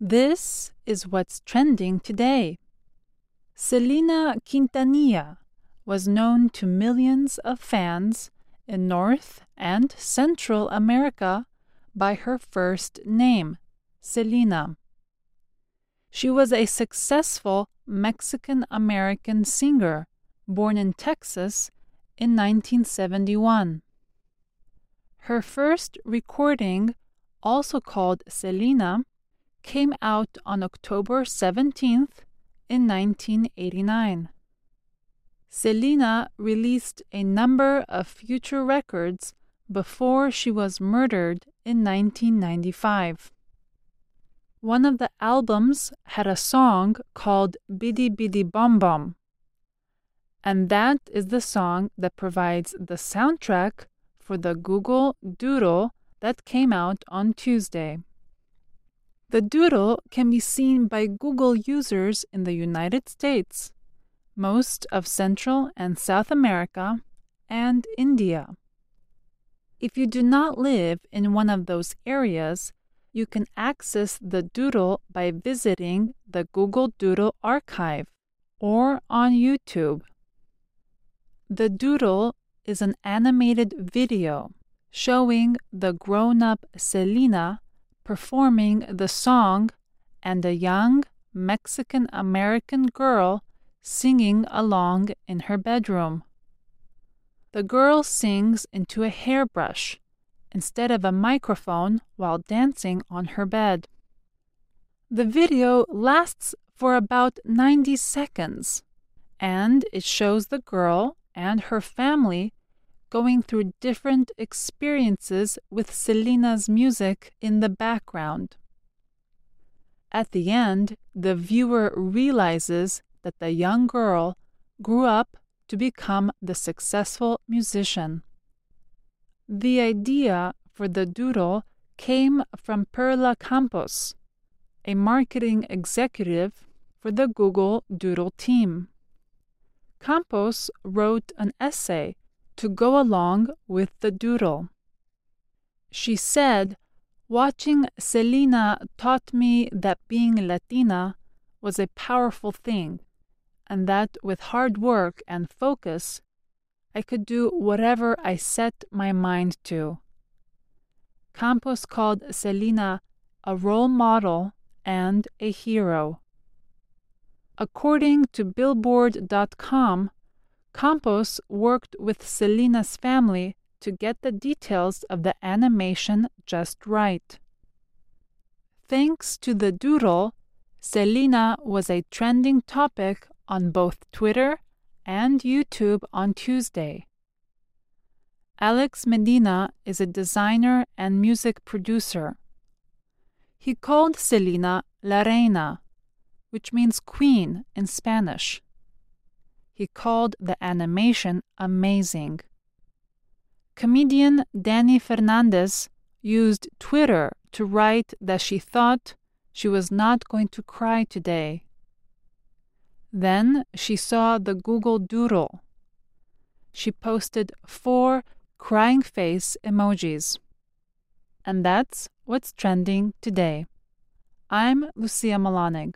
This is what's trending today. Selena Quintanilla was known to millions of fans in North and Central America by her first name, Selena. She was a successful Mexican American singer born in Texas in 1971. Her first recording, also called Selena, came out on October 17th in 1989. Selena released a number of future records before she was murdered in 1995. One of the albums had a song called Bidi Bidi Bom Bom, and that is the song that provides the soundtrack for the Google Doodle that came out on Tuesday. The doodle can be seen by Google users in the United States, most of Central and South America, and India. If you do not live in one of those areas, you can access the doodle by visiting the Google Doodle archive or on YouTube. The doodle is an animated video showing the grown up Selena performing the song and a young Mexican American girl singing along in her bedroom. The girl sings into a hairbrush instead of a microphone while dancing on her bed. The video lasts for about 90 seconds and it shows the girl and her family going through different experiences with Selena's music in the background. At the end, the viewer realizes that the young girl grew up to become the successful musician. The idea for the doodle came from Perla Campos, a marketing executive for the Google Doodle team. Campos wrote an essay to go along with the doodle. She said, Watching Selena taught me that being Latina was a powerful thing, and that with hard work and focus, I could do whatever I set my mind to. Campos called Selena a role model and a hero. According to Billboard.com, Campos worked with Selena's family to get the details of the animation just right. Thanks to the doodle, Selena was a trending topic on both Twitter and YouTube on Tuesday. Alex Medina is a designer and music producer. He called Selena La Reina, which means queen in Spanish. He called the animation amazing. Comedian Dani Fernandez used Twitter to write that she thought she was not going to cry today. Then she saw the Google Doodle. She posted four crying face emojis. And that's what's trending today. I'm Lucia Millonig.